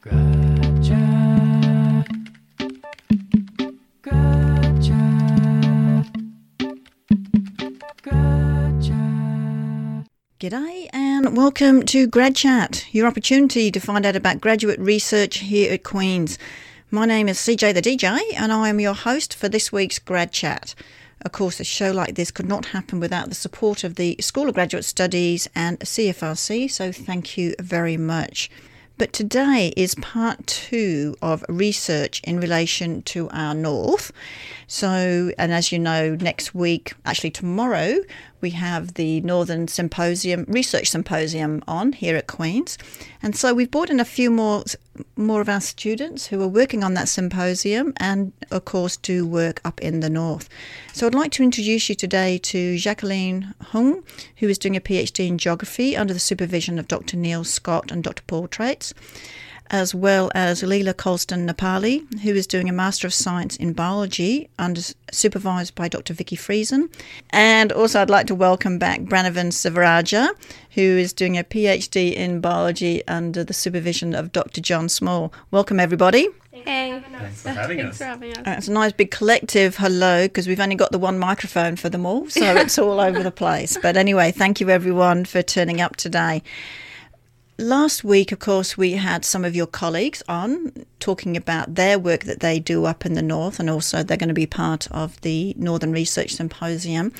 G'day and welcome to Grad Chat, your opportunity to find out about graduate research here at Queen's. My name is CJ the DJ and I am your host for this week's Grad Chat. Of course, a show like this could not happen without the support of the School of Graduate Studies and CFRC, so thank you very much. But today is part two of research in relation to our north. So, and as you know, next week, actually tomorrow, we have the Northern Symposium, Research Symposium on here at Queen's. And so we've brought in a few more more of our students who are working on that symposium and of course do work up in the north. So I'd like to introduce you today to Jacqueline Hung, who is doing a PhD in geography under the supervision of Dr. Neal Scott and Dr. Paul Treitz as well as Leela Colston Nepali, who is doing a Master of Science in Biology, under, supervised by Dr. Vicki Friesen. And also, I'd like to welcome back Branavan Sivarajah, who is doing a PhD in Biology under the supervision of Dr. John Smol. Welcome, everybody. Hey. Thanks for having Thanks us. for having us. Uh, It's a nice big collective hello because we've only got the one microphone for them all, so it's all over the place. But anyway, thank you everyone for turning up today. Last week, of course, we had some of your colleagues on talking about their work that they do up in the north, and also they're going to be part of the Northern Research Symposium.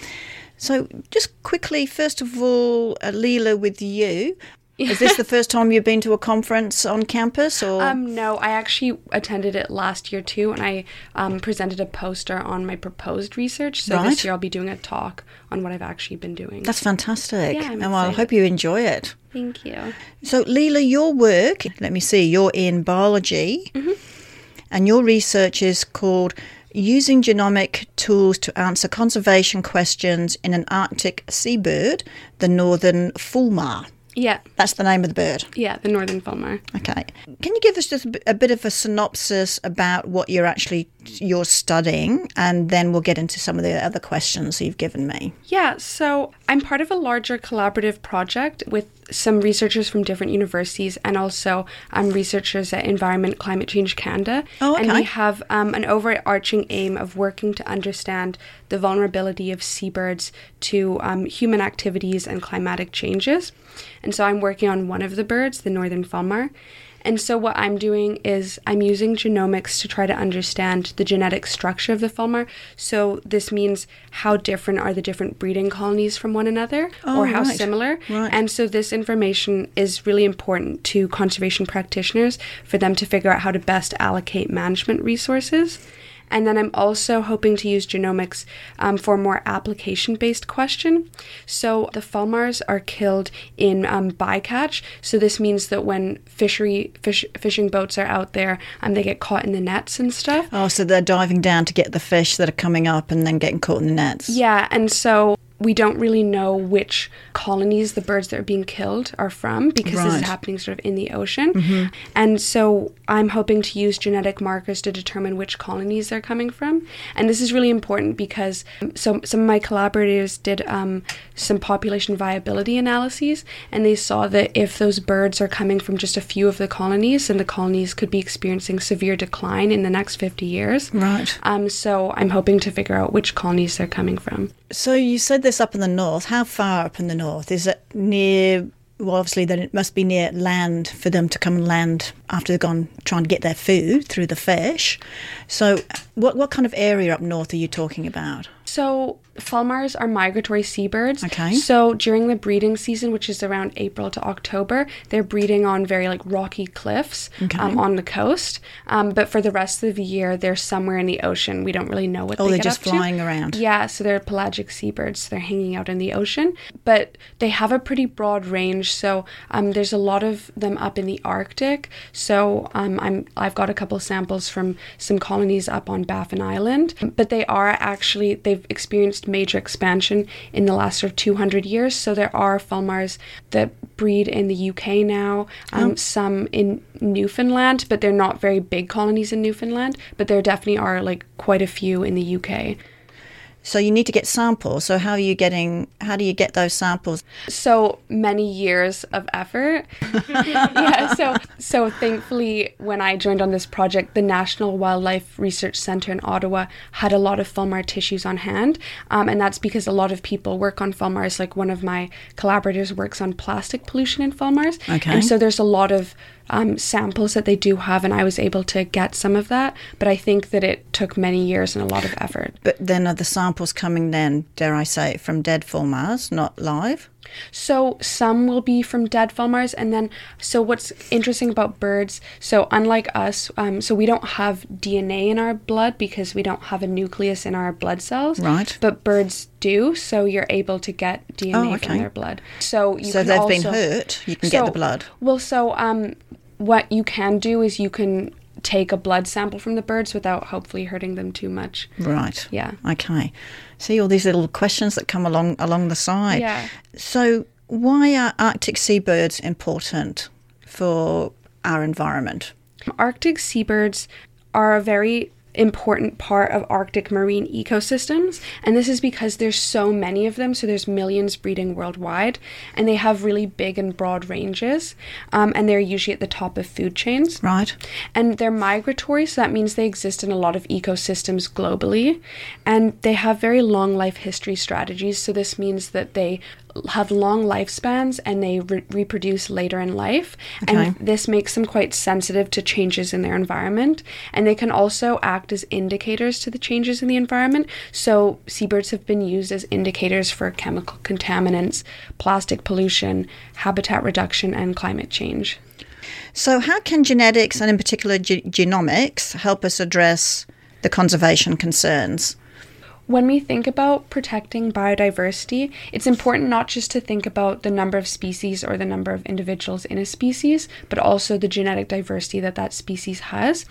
So, just quickly, first of all, uh, Leela, with you, is this the first time you've been to a conference on campus, or Um, no, I actually attended it last year too, and I um, presented a poster on my proposed research. So Right. this year I'll be doing a talk on what I've actually been doing. that's fantastic? Yeah, and well, I hope you enjoy it. Thank you. So, Leela, your work, let me see, you're in biology, and your research is called Using Genomic Tools to Answer Conservation Questions in an Arctic Seabird, the Northern Fulmar. Yeah, That's the name of the bird. yeah, the Northern Fulmar. Okay. Can you give us just a bit- of a synopsis about what you're actually you're studying, and then we'll get into some of the other questions you've given me. Yeah, so I'm part of a larger collaborative project with some researchers from different universities and also um, researchers at Environment Climate Change Canada. Oh, okay. And we have um, an overarching aim of working to understand the vulnerability of seabirds to um, human activities and climatic changes. And so I'm working on one of the birds, the northern fulmar. And so what I'm doing is I'm using genomics to try to understand the genetic structure of the fulmar. So this means how different are the different breeding colonies from one another Oh, or how right. similar. Right. And so this information is really important to conservation practitioners for them to figure out how to best allocate management resources. And then I'm also hoping to use genomics um, for a more application based question. So the fulmars are killed in um, bycatch. So this means that when fishery fish, fishing boats are out there, um, they get caught in the nets and stuff. Oh, so they're diving down to get the fish that are coming up and then getting caught in the nets. Yeah, and so we don't really know which colonies the birds that are being killed are from because this is happening sort of in the ocean. And so I'm hoping to use genetic markers to determine which colonies they're coming from. And this is really important because um, so some of my collaborators did um, some population viability analyses and they saw that if those birds are coming from just a few of the colonies, then the colonies could be experiencing severe decline in the next 50 years. Right. Um, so I'm hoping to figure out which colonies they're coming from. So you said this up in the north. How far up in the north? Is it near? Well, obviously, then it must be near land for them to come and land after they've gone trying to get their food through the fish. So, what what kind of area up north are you talking about? So fulmars are migratory seabirds. Okay. So during the breeding season, which is around April to October, they're breeding on very like rocky cliffs Okay. um, on the coast. Um, but for the rest of the year, they're somewhere in the ocean. We don't really know what Oh, they they're get just to. flying around. Yeah, so they're pelagic seabirds. So they're hanging out in the ocean, but they have a pretty broad range. So um, there's a lot of them up in the Arctic. So um, I'm I've got a couple samples from some colonies up on Baffin Island, but they are actually they've experienced major expansion in the last sort of 200 years. So there are fulmars that breed in the UK now, um, some in Newfoundland, but they're not very big colonies in Newfoundland. But there definitely are like quite a few in the UK. So you need to get samples. So how are you getting? How do you get those samples? so many years of effort. yeah, so so thankfully, when I joined on this project, the National Wildlife Research Centre in Ottawa had a lot of Fulmar tissues on hand, um, and that's because a lot of people work on Fulmars. Like one of my collaborators works on plastic pollution in Fulmars, Okay. and so there's a lot of um, samples that they do have, and I was able to get some of that. But I think that it took many years and a lot of effort. But then are the samples coming then, dare I say, from dead Fulmars, not live? So some will be from dead fulmars, and then so what's interesting about birds? So unlike us, um, so we don't have DNA in our blood because we don't have a nucleus in our blood cells. Right. But birds do, so you're able to get DNA Oh, okay. from their blood. So so they've also, been hurt, you can get the blood. Well, so um, what you can do is you can take a blood sample from the birds without hopefully hurting them too much. Right. Yeah. Okay. See all these little questions that come along along the side. Yeah. So why are Arctic seabirds important for our environment? Arctic seabirds are a very important part of Arctic marine ecosystems, and this is because there's so many of them. So there's millions breeding worldwide, and they have really big and broad ranges, um, and they're usually at the top of food chains. Right. And they're migratory, so that means they exist in a lot of ecosystems globally. And they have very long life history strategies. So this means that they have long lifespans and they re- reproduce later in life. Okay. And this makes them quite sensitive to changes in their environment. And they can also act as indicators to the changes in the environment. So seabirds have been used as indicators for chemical contaminants, plastic pollution, habitat reduction, and climate change. So how can genetics and in particular ge- genomics help us address the conservation concerns? When we think about protecting biodiversity, it's important not just to think about the number of species or the number of individuals in a species, but also the genetic diversity that that species has.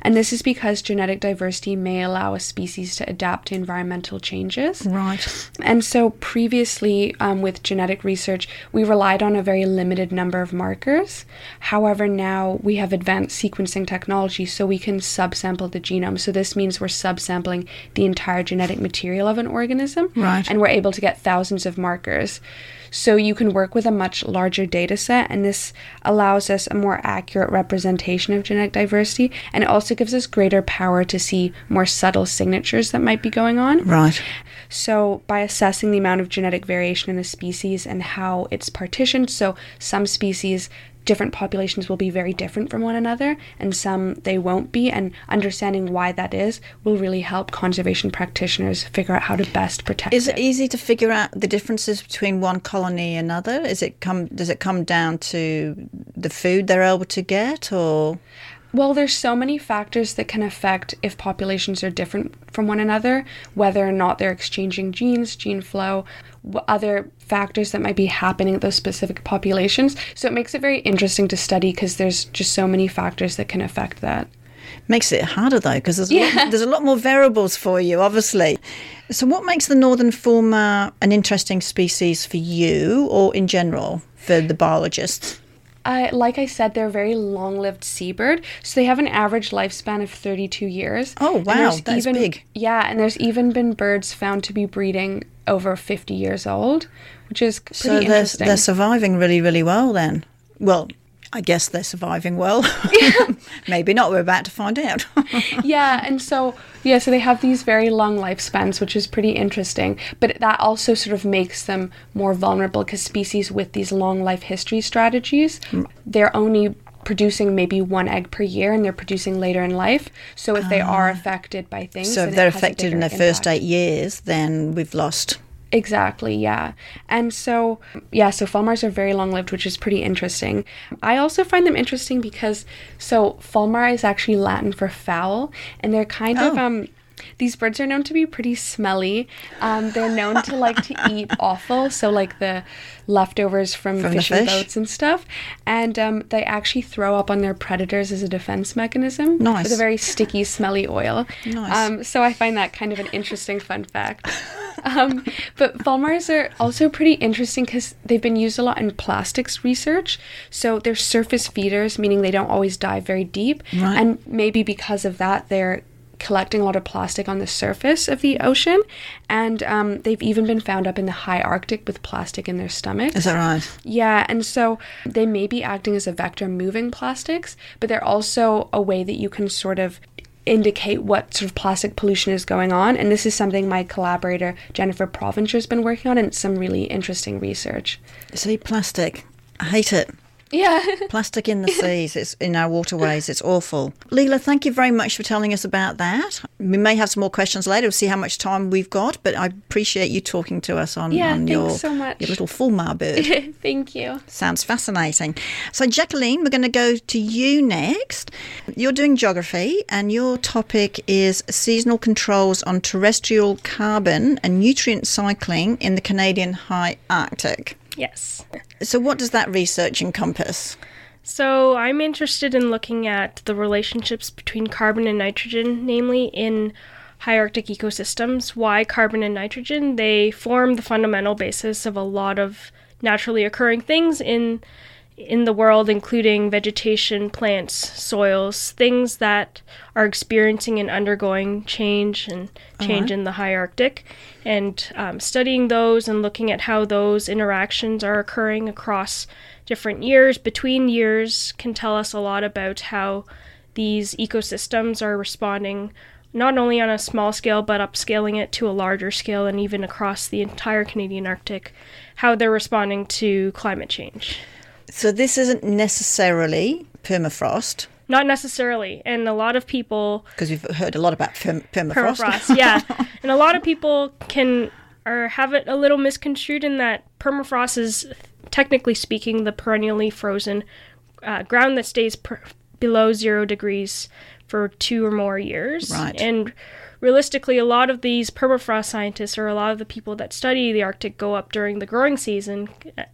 And this is because genetic diversity may allow a species to adapt to environmental changes. Right. And so previously, um, with genetic research, we relied on a very limited number of markers. However, now we have advanced sequencing technology, so we can subsample the genome. So this means we're subsampling the entire genetic material of an organism, Right. and we're able to get thousands of markers. So you can work with a much larger data set, and this allows us a more accurate representation of genetic diversity, and it also gives us greater power to see more subtle signatures that might be going on. Right. So, by assessing the amount of genetic variation in a species and how it's partitioned, so some species, different populations will be very different from one another, and some they won't be, and understanding why that is will really help conservation practitioners figure out how to best protect Is it it. easy to figure out the differences between one colony and another? Is it come does it come down to the food they're able to get or Well, there's so many factors that can affect if populations are different from one another, whether or not they're exchanging genes, gene flow, other factors that might be happening at those specific populations. So it makes it very interesting to study because there's just so many factors that can affect that. makes it harder though because there's, Yeah. there's a lot more variables for you obviously. So what makes the northern fulmar an interesting species for you or in general for the biologists? Uh, like I said, they're a very long-lived seabird, so they have an average lifespan of 32 years. Oh, wow, that's even, big. Yeah, and there's even been birds found to be breeding over 50 years old, which is pretty So they're, interesting. they're surviving really, really well then. Well, I guess they're surviving well. Maybe not. We're about to find out. yeah, and so yeah, so they have these very long lifespans, which is pretty interesting. But that also sort of makes them more vulnerable because species with these long life history strategies, mm. they're only producing maybe one egg per year, and they're producing later in life. So if they are ah. affected by things, so if they're affected in their first eight years, then we've lost. Exactly, yeah. And so, yeah, so fulmars are very long lived, which is pretty interesting. I also find them interesting because, so fulmar is actually Latin for fowl, and they're kind of, Oh. um, these birds are known to be pretty smelly. Um, they're known to like to eat offal, so like the leftovers from, From fishing fish? boats and stuff. And um, they actually throw up on their predators as a defense mechanism Nice. with a very sticky, smelly oil. Nice. Um, so I find that kind of an interesting fun fact. Um, but fulmars are also pretty interesting because they've been used a lot in plastics research. So they're surface feeders, meaning they don't always dive very deep. Right. And maybe because of that, they're collecting a lot of plastic on the surface of the ocean, and um, they've even been found up in the high Arctic with plastic in their stomachs. Is that right? Yeah, and so they may be acting as a vector moving plastics, but they're also a way that you can sort of indicate what sort of plastic pollution is going on. And this is something my collaborator Jennifer Provencher has been working on, and some really interesting research. See, plastic. I hate it. Yeah. Plastic in the seas, it's in our waterways, it's awful. Leela, thank you very much for telling us about that. We may have some more questions later, we'll see how much time we've got, but I appreciate you talking to us on, yeah, on your, so your little fulmar bird. Thank you. Sounds fascinating. So, Jacqueline, we're going to go to you next. You're doing geography, and your topic is seasonal controls on terrestrial carbon and nutrient cycling in the Canadian High Arctic. Yes. So, what does that research encompass? So I'm interested in looking at the relationships between carbon and nitrogen, namely in high Arctic ecosystems. Why carbon and nitrogen? They form the fundamental basis of a lot of naturally occurring things in in the world, including vegetation, plants, soils, things that are experiencing and undergoing change and change in the high Arctic, and um, studying those and looking at how those interactions are occurring across different years, between years, can tell us a lot about how these ecosystems are responding not only on a small scale but upscaling it to a larger scale and even across the entire Canadian Arctic, how they're responding to climate change. So, this isn't necessarily permafrost, Not necessarily, and a lot of people because we've heard a lot about perm- permafrost. permafrost, yeah, and a lot of people can or have it a little misconstrued in that permafrost is technically speaking the perennially frozen uh, ground that stays per- below zero degrees for two or more years, Right. and realistically, a lot of these permafrost scientists or a lot of the people that study the Arctic go up during the growing season,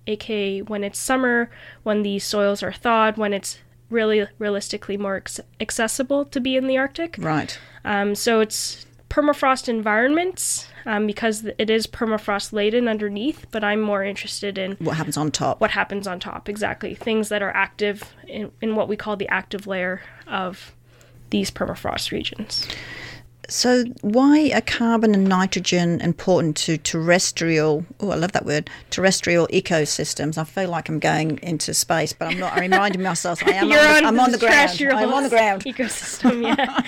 aka when it's summer, when the soils are thawed, when it's really realistically more accessible to be in the Arctic. Right. Um, so it's permafrost environments um, because it is permafrost laden underneath, but I'm more interested in What happens on top? what happens on top exactly. Things that are active in, in what we call the active layer of these permafrost regions. So, why are carbon and nitrogen important to terrestrial? Oh, I love that word. Terrestrial ecosystems. I feel like I'm going into space, but I'm not. I'm reminding myself I am. You're on, the, on I'm on the ground. I'm on the ground. ecosystem. Yeah.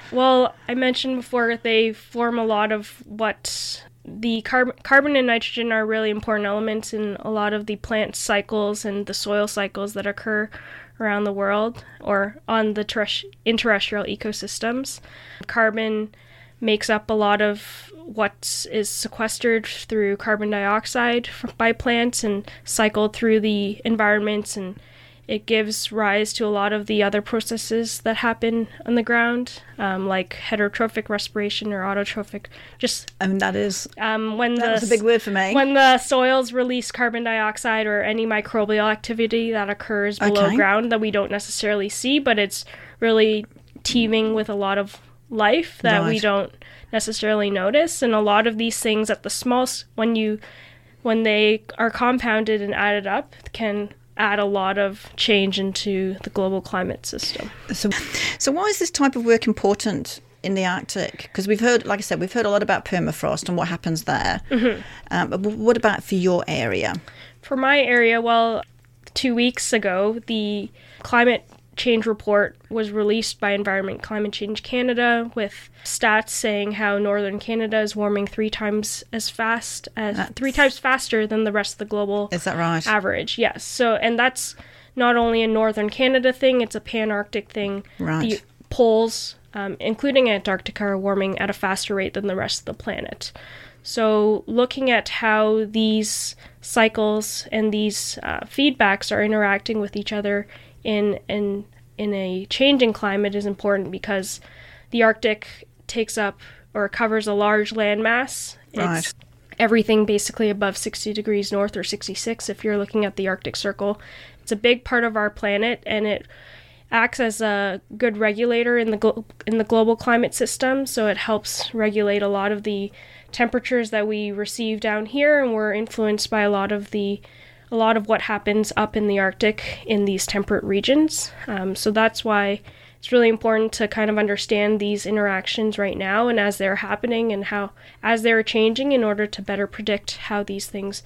well, I mentioned before they form a lot of what the carb- carbon and nitrogen are really important elements in a lot of the plant cycles and the soil cycles that occur around the world or on the terrest- terrestrial ecosystems. Carbon makes up a lot of what is sequestered through carbon dioxide by plants and cycled through the environments and it gives rise to a lot of the other processes that happen on the ground, um, like heterotrophic respiration or autotrophic. Just I mean, that is um, when that the a big word for me. when the soils release carbon dioxide or any microbial activity that occurs below Okay. ground that we don't necessarily see, but it's really teeming with a lot of life that we don't necessarily notice. And a lot of these things at the small, when you, when they are compounded and added up, can add a lot of change into the global climate system. So, so why is this type of work important in the Arctic? Because we've heard, like I said, we've heard a lot about permafrost and what happens there. Mm-hmm. Um, but what about for your area? For my area, well, two weeks ago, the climate change report was released by Environment Climate Change Canada with stats saying how northern Canada is warming three times as fast as three times faster than the rest of the global Is that right? average. Yes. So and that's not only a northern Canada thing, it's a pan-Arctic thing. Right. The poles, um, including Antarctica, are warming at a faster rate than the rest of the planet. So, looking at how these cycles and these uh, feedbacks are interacting with each other in in in a changing climate is important because the Arctic takes up or covers a large landmass. Right. It's everything basically above 60 degrees north or 66 if you're looking at the Arctic Circle. It's a big part of our planet and it acts as a good regulator in the glo- in the global climate system so it helps regulate a lot of the temperatures that we receive down here and we're influenced by a lot of the a lot of what happens up in the Arctic in these temperate regions. Um, so that's why it's really important to kind of understand these interactions right now and as they're happening and how as they're changing in order to better predict how these things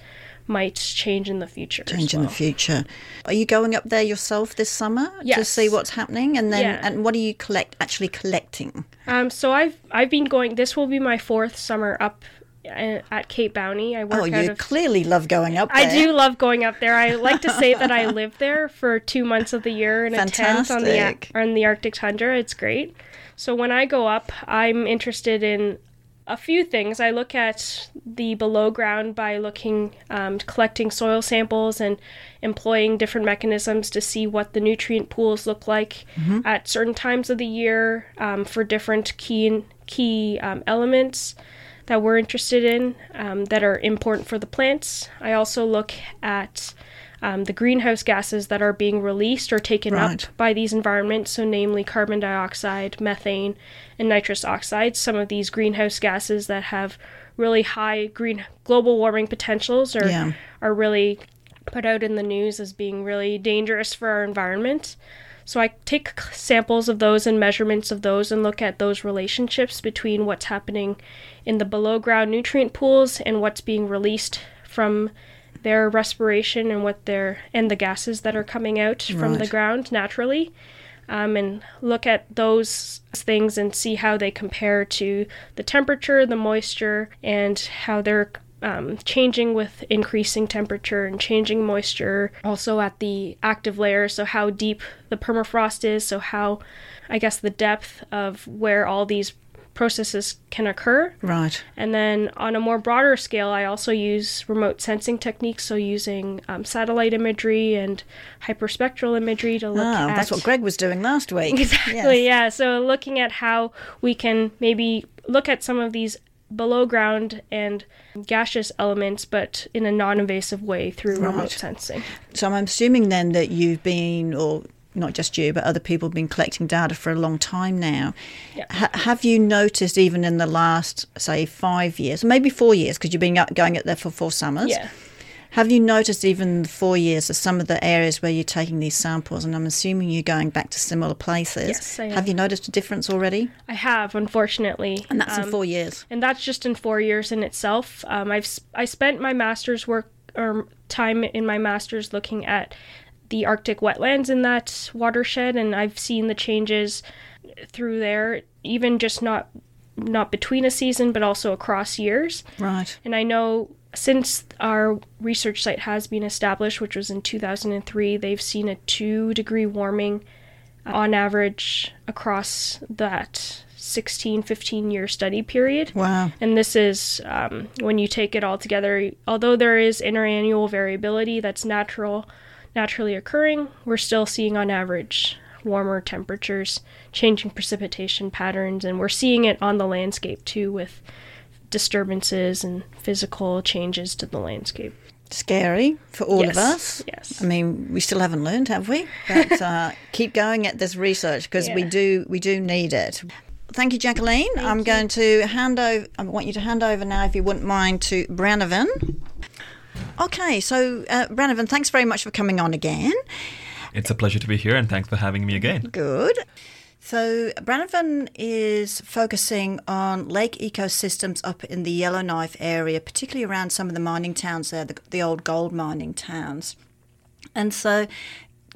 might change in the future. Change in the future. Are you going up there yourself this summer to see what's happening? And then, Yeah. and what are you collect actually collecting? Um, so I've I've been going. This will be my fourth summer up at Cape Bounty. I work Oh, you of. clearly love going up There. I do love going up there. I like to say that I live there for two months of the year in a tent on the Fantastic. on the Arctic tundra. It's great. So when I go up, I'm interested in a few things. I look at the below ground by looking, um, collecting soil samples and employing different mechanisms to see what the nutrient pools look like at certain times of the year um, for different key key um, elements that we're interested in um, that are important for the plants. I also look at um, the greenhouse gases that are being released or taken Right. up by these environments, so namely carbon dioxide, methane, and nitrous oxide. Some of these greenhouse gases that have really high green global warming potentials are Yeah. are really put out in the news as being really dangerous for our environment. So I take samples of those and measurements of those and look at those relationships between what's happening in the below ground nutrient pools and what's being released from their respiration and what their and the gases that are coming out from the ground naturally. Um, and look at those things and see how they compare to the temperature, the moisture, and how they're um, changing with increasing temperature and changing moisture. Also at the active layer, so how deep the permafrost is, so how, I guess, the depth of where all these processes can occur. Right. And then on a more broader scale, I also use remote sensing techniques, so using um, satellite imagery and hyperspectral imagery to look Ah, at. that's what Greg was doing last week. Exactly, Yes. yeah. So looking at how we can maybe look at some of these below ground and gaseous elements, but in a non invasive way through Right. remote sensing. So I'm assuming then that you've been, or not just you, but other people have been collecting data for a long time now. Yeah. Ha- have you noticed, even in the last, say, five years, maybe four years, because you've been going up there for four summers? Yeah. Have you noticed, even the four years, of some of the areas where you're taking these samples? And I'm assuming you're going back to similar places. Yes, I am. Have you noticed a difference already? I have, unfortunately. And that's in Um, four years. and that's just in four years in itself. Um, I've I spent my master's work or time in my master's looking at the Arctic wetlands in that watershed, and I've seen the changes through there, even just not not between a season, but also across years. Right. And I know since our research site has been established, which was in 2003, they've seen a two degree warming uh, on average across that 16, 15 year study period. Wow. And this is um, when you take it all together. Although there is interannual variability that's natural, naturally occurring, we're still seeing on average warmer temperatures, changing precipitation patterns, and we're seeing it on the landscape too with disturbances and physical changes to the landscape. Scary for all of us. yes. I mean, we still haven't learned, have we? But uh, keep going at this research because we do we do need it. Thank you, Jacqueline. I'm going to hand over. I want you to hand over now, if you wouldn't mind, to Branavan. Okay, so uh, Branavan, thanks very much for coming on again. It's a pleasure to be here, and thanks for having me again. Good. So Branavan is focusing on lake ecosystems up in the Yellowknife area, particularly around some of the mining towns there, the, the old gold mining towns. And so,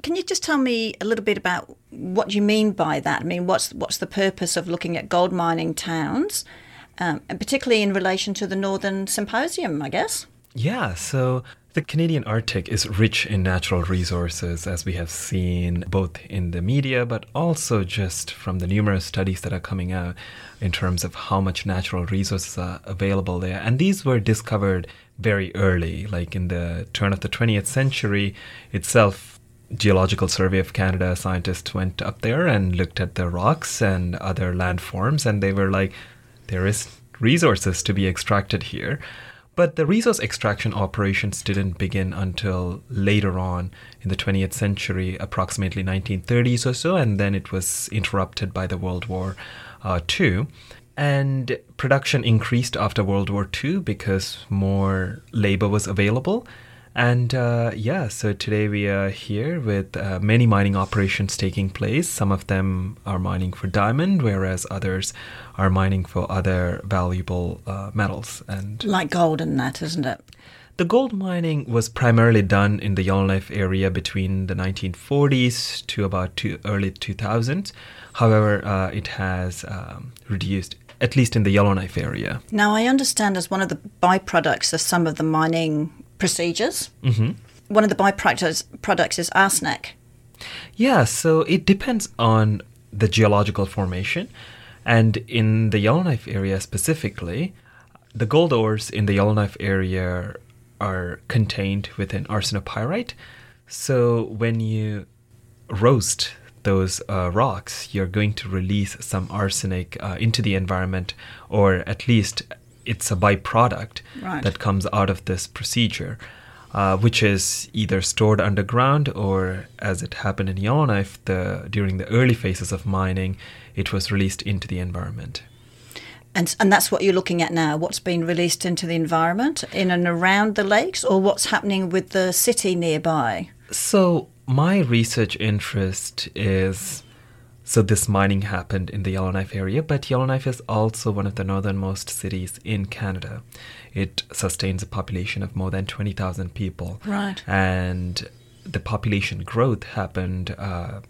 can you just tell me a little bit about what you mean by that? I mean, what's what's the purpose of looking at gold mining towns, um, and particularly in relation to the Northern Symposium, I guess? Yeah, so the Canadian Arctic is rich in natural resources, as we have seen both in the media, but also just from the numerous studies that are coming out in terms of how much natural resources are available there. And these were discovered very early, like in the turn of the 20th century itself. Geological Survey of Canada scientists went up there and looked at the rocks and other landforms, and they were like, there is resources to be extracted here. But the resource extraction operations didn't begin until later on in the 20th century, approximately 1930s or so, and then it was interrupted by the World War uh, II. And production increased after World War II because more labor was available. And uh, yeah, so today we are here with uh, many mining operations taking place. Some of them are mining for diamond, whereas others are mining for other valuable uh, metals. And Like gold and that, isn't it? the gold mining was primarily done in the Yellowknife area between the 1940s to about two, early 2000s. However, uh, it has um, reduced, at least in the Yellowknife area. Now, I understand as one of the byproducts of some of the mining procedures, hmm one of the byproducts products is arsenic. Yeah, so it depends on the geological formation. And in the Yellowknife area specifically, the gold ores in the Yellowknife area are contained within arsenopyrite. So when you roast those uh, rocks, you're going to release some arsenic uh, into the environment, or at least it's a byproduct Right. that comes out of this procedure, uh, which is either stored underground or, as it happened in Yellowknife, the during the early phases of mining, it was released into the environment. And, and that's what you're looking at now. What's been released into the environment in and around the lakes, or what's happening with the city nearby? So my research interest is so this mining happened in the Yellowknife area, but Yellowknife is also one of the northernmost cities in Canada. It sustains a population of more than 20,000 people. Right. And the population growth happened uh,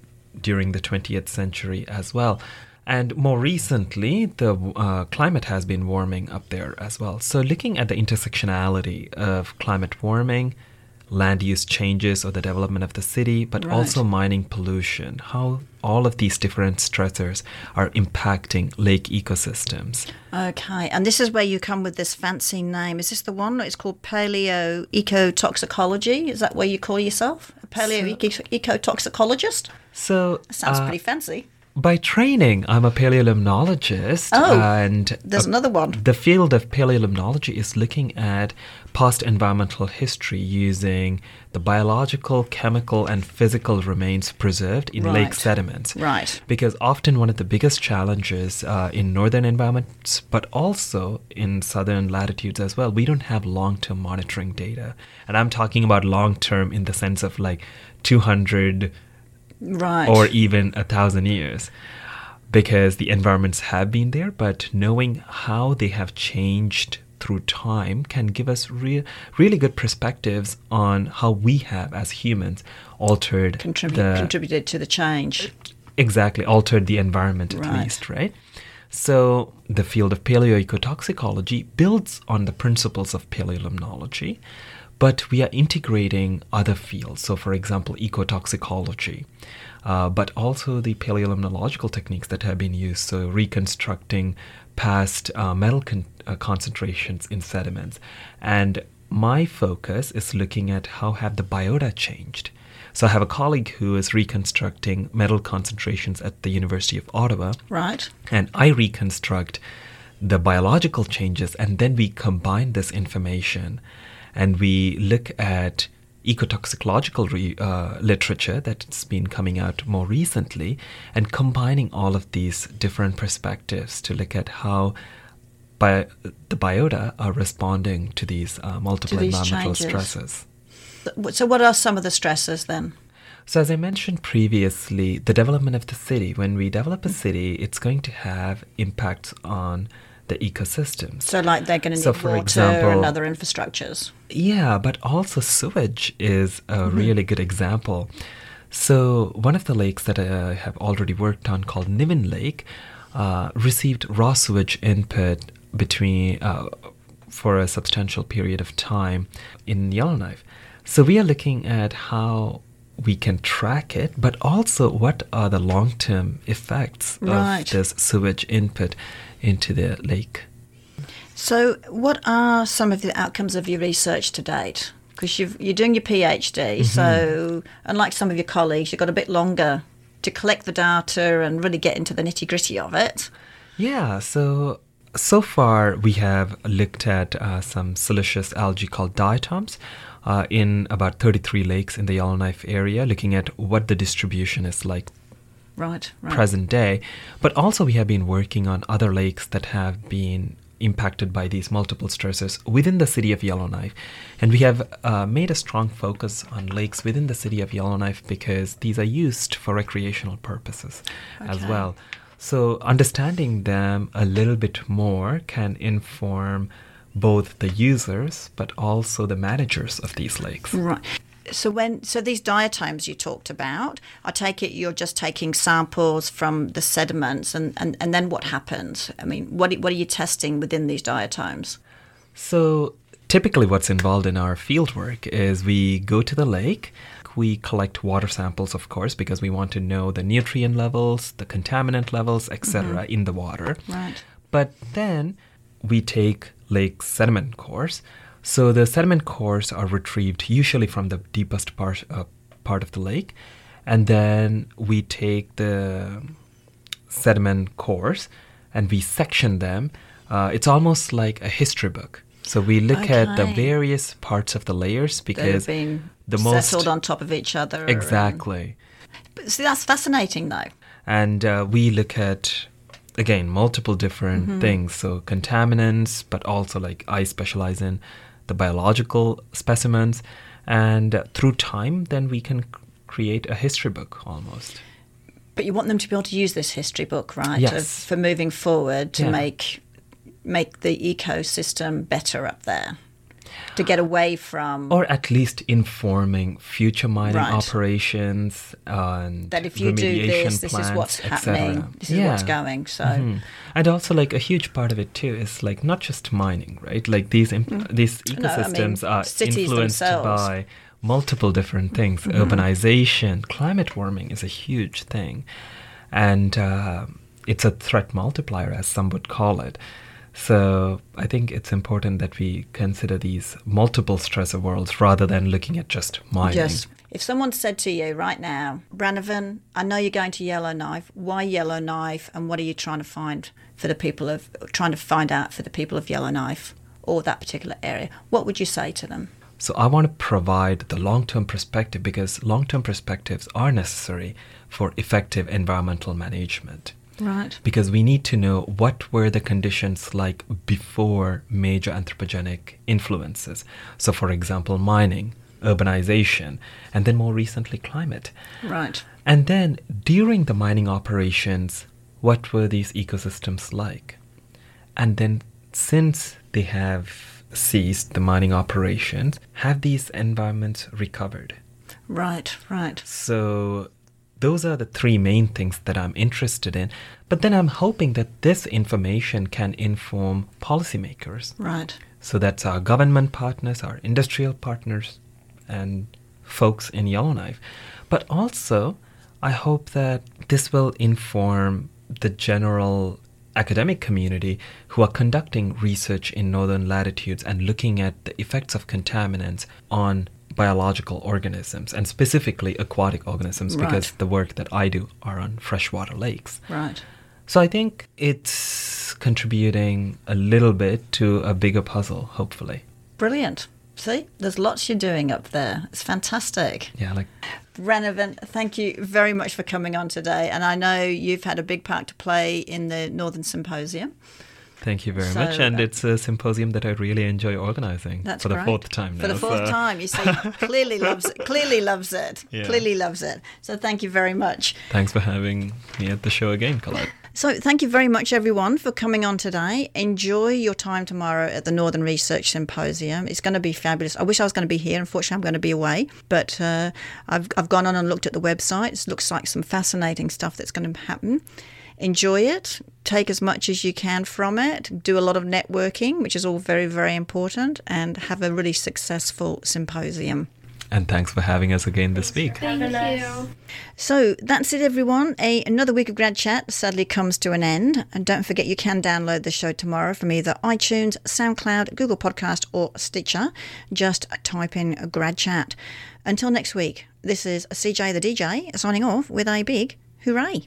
during the 20th century as well. And more recently, the uh, climate has been warming up there as well. So, looking at the intersectionality of climate warming, land use changes or the development of the city, but Right. also mining pollution, how all of these different stressors are impacting lake ecosystems. Okay, and this is where you come with this fancy name. Is this the one? It's called paleo ecotoxicology. Is that where you call yourself? A paleo eco- ecotoxicologist? So, Sounds uh, pretty fancy. By training, I'm a paleolimnologist, Oh, and There's uh, another one. The field of paleolimnology is looking at past environmental history using the biological, chemical, and physical remains preserved in lake sediments. Right. Because often one of the biggest challenges uh, in northern environments, but also in southern latitudes as well, we don't have long term monitoring data. And I'm talking about long term in the sense of like 200 Right. or even a thousand years because the environments have been there but knowing how they have changed through time can give us re- really good perspectives on how we have as humans altered the contributed to the change. exactly altered the environment at Right. least right so the field of paleoecotoxicology builds on the principles of paleolimnology but we are integrating other fields. So for example ecotoxicology uh, but also the paleolimnological techniques that have been used. So reconstructing past uh, metal con- uh, concentrations in sediments. And my focus is looking at how have the biota changed. So I have a colleague who is reconstructing metal concentrations at the University of Ottawa, Right. and I reconstruct the biological changes, and then we combine this information and we look at ecotoxicological re- uh, literature that's been coming out more recently and combining all of these different perspectives to look at how bi- the biota are responding to these uh, multiple these environmental changes. stresses. So, what are some of the stresses then? So, as I mentioned previously, the development of the city, when we develop a city, it's going to have impacts on the ecosystems. So, like they're going to need So, for water example- and other infrastructures. Yeah, but also sewage is a really good example. So, one of the lakes that I have already worked on called Niven Lake uh, received raw sewage input between uh, for a substantial period of time in Yellowknife. So, we are looking at how we can track it, but also what are the long term effects Right. of this sewage input into the lake. So, what are some of the outcomes of your research to date? Because you're doing your PhD, so unlike some of your colleagues, you've got a bit longer to collect the data and really get into the nitty gritty of it. Yeah, so so far we have looked at uh, some siliceous algae called diatoms uh, in about 33 lakes in the Yellowknife area, looking at what the distribution is like Right, right. present day. But also we have been working on other lakes that have been impacted by these multiple stresses within the city of Yellowknife. And we have uh, made a strong focus on lakes within the city of Yellowknife because these are used for recreational purposes as well. So, understanding them a little bit more can inform both the users but also the managers of these lakes. Right. So when so these diatoms you talked about, I take it you're just taking samples from the sediments, and, and, and then what happens? I mean, what what are you testing within these diatoms? So, typically, what's involved in our field work is we go to the lake, we collect water samples, of course, because we want to know the nutrient levels, the contaminant levels, etc., mm-hmm. in the water. Right. But then we take lake sediment cores. So the sediment cores are retrieved usually from the deepest part, uh, part of the lake, and then we take the sediment cores and we section them. Uh, it's almost like a history book. So we look at the various parts of the layers because the most settled on top of each other. exactly. But see, that's fascinating, though. and uh, we look at again multiple different Mm-hmm. things so contaminants but also like i specialize in the biological specimens and uh, through time then we can create a history book almost But you want them to be able to use this history book, right? Yes. of- for moving forward to Yeah. make make the ecosystem better up there, to get away from or at least informing future mining Right. operations and that if you do this, this is what's happening, this is what's going. So. Mhm. And also, like a huge part of it too is like not just mining, right? Like these imp- these Mm. No, I mean, ecosystems are influenced themselves. Mm-hmm. by multiple different things. Urbanization, climate warming is a huge thing, and uh, it's a threat multiplier, as some would call it. So I think it's important that we consider these multiple stressor worlds rather than looking at just mining. Yes. If someone said to you right now, Branavan, I know you're going to Yellowknife. Why Yellowknife? And what are you trying to find for the people of trying to find out for the people of Yellowknife or that particular area? What would you say to them? So I want to provide the long-term perspective because long-term perspectives are necessary for effective environmental management. Right. Because we need to know what were the conditions like before major anthropogenic influences. So for example, mining, urbanization, and then more recently climate. Right. And then during the mining operations, what were these ecosystems like? And then since they have ceased the mining operations, have these environments recovered? Right. Right. So those are the three main things that I'm interested in. But then I'm hoping that this information can inform policymakers. Right. So that's our government partners, our industrial partners, and folks in Yellowknife. But also, I hope that this will inform the general academic community who are conducting research in northern latitudes and looking at the effects of contaminants on biological organisms and specifically aquatic organisms because Right. the work that I do are on freshwater lakes. Right. So I think it's contributing a little bit to a bigger puzzle, hopefully. Brilliant. See, there's lots you're doing up there. It's fantastic. Yeah, like Branavan, thank you very much for coming on today. And I know you've had a big part to play in the Northern Symposium. Thank you very So, much. And uh, it's a symposium that I really enjoy organizing That's for the fourth time now. For the fourth so- time, you see, clearly loves it. Clearly loves it. Yeah. Clearly loves it. So thank you very much. Thanks for having me at the show again, Colette. So thank you very much, everyone, for coming on today. Enjoy your time tomorrow at the Northern Research Symposium. It's going to be fabulous. I wish I was going to be here. Unfortunately, I'm going to be away, but uh, I've I've gone on and looked at the website. It looks like some fascinating stuff that's going to happen. Enjoy it. Take as much as you can from it. Do a lot of networking, which is all very very important, and have a really successful symposium. And thanks for having us again this week. Have a nice- So that's it, everyone. A, another week of Grad Chat sadly comes to an end. And don't forget, you can download the show tomorrow from either iTunes, SoundCloud, Google Podcast, or Stitcher. Just type in Grad Chat. Until next week, this is CJ the DJ signing off with a big hooray.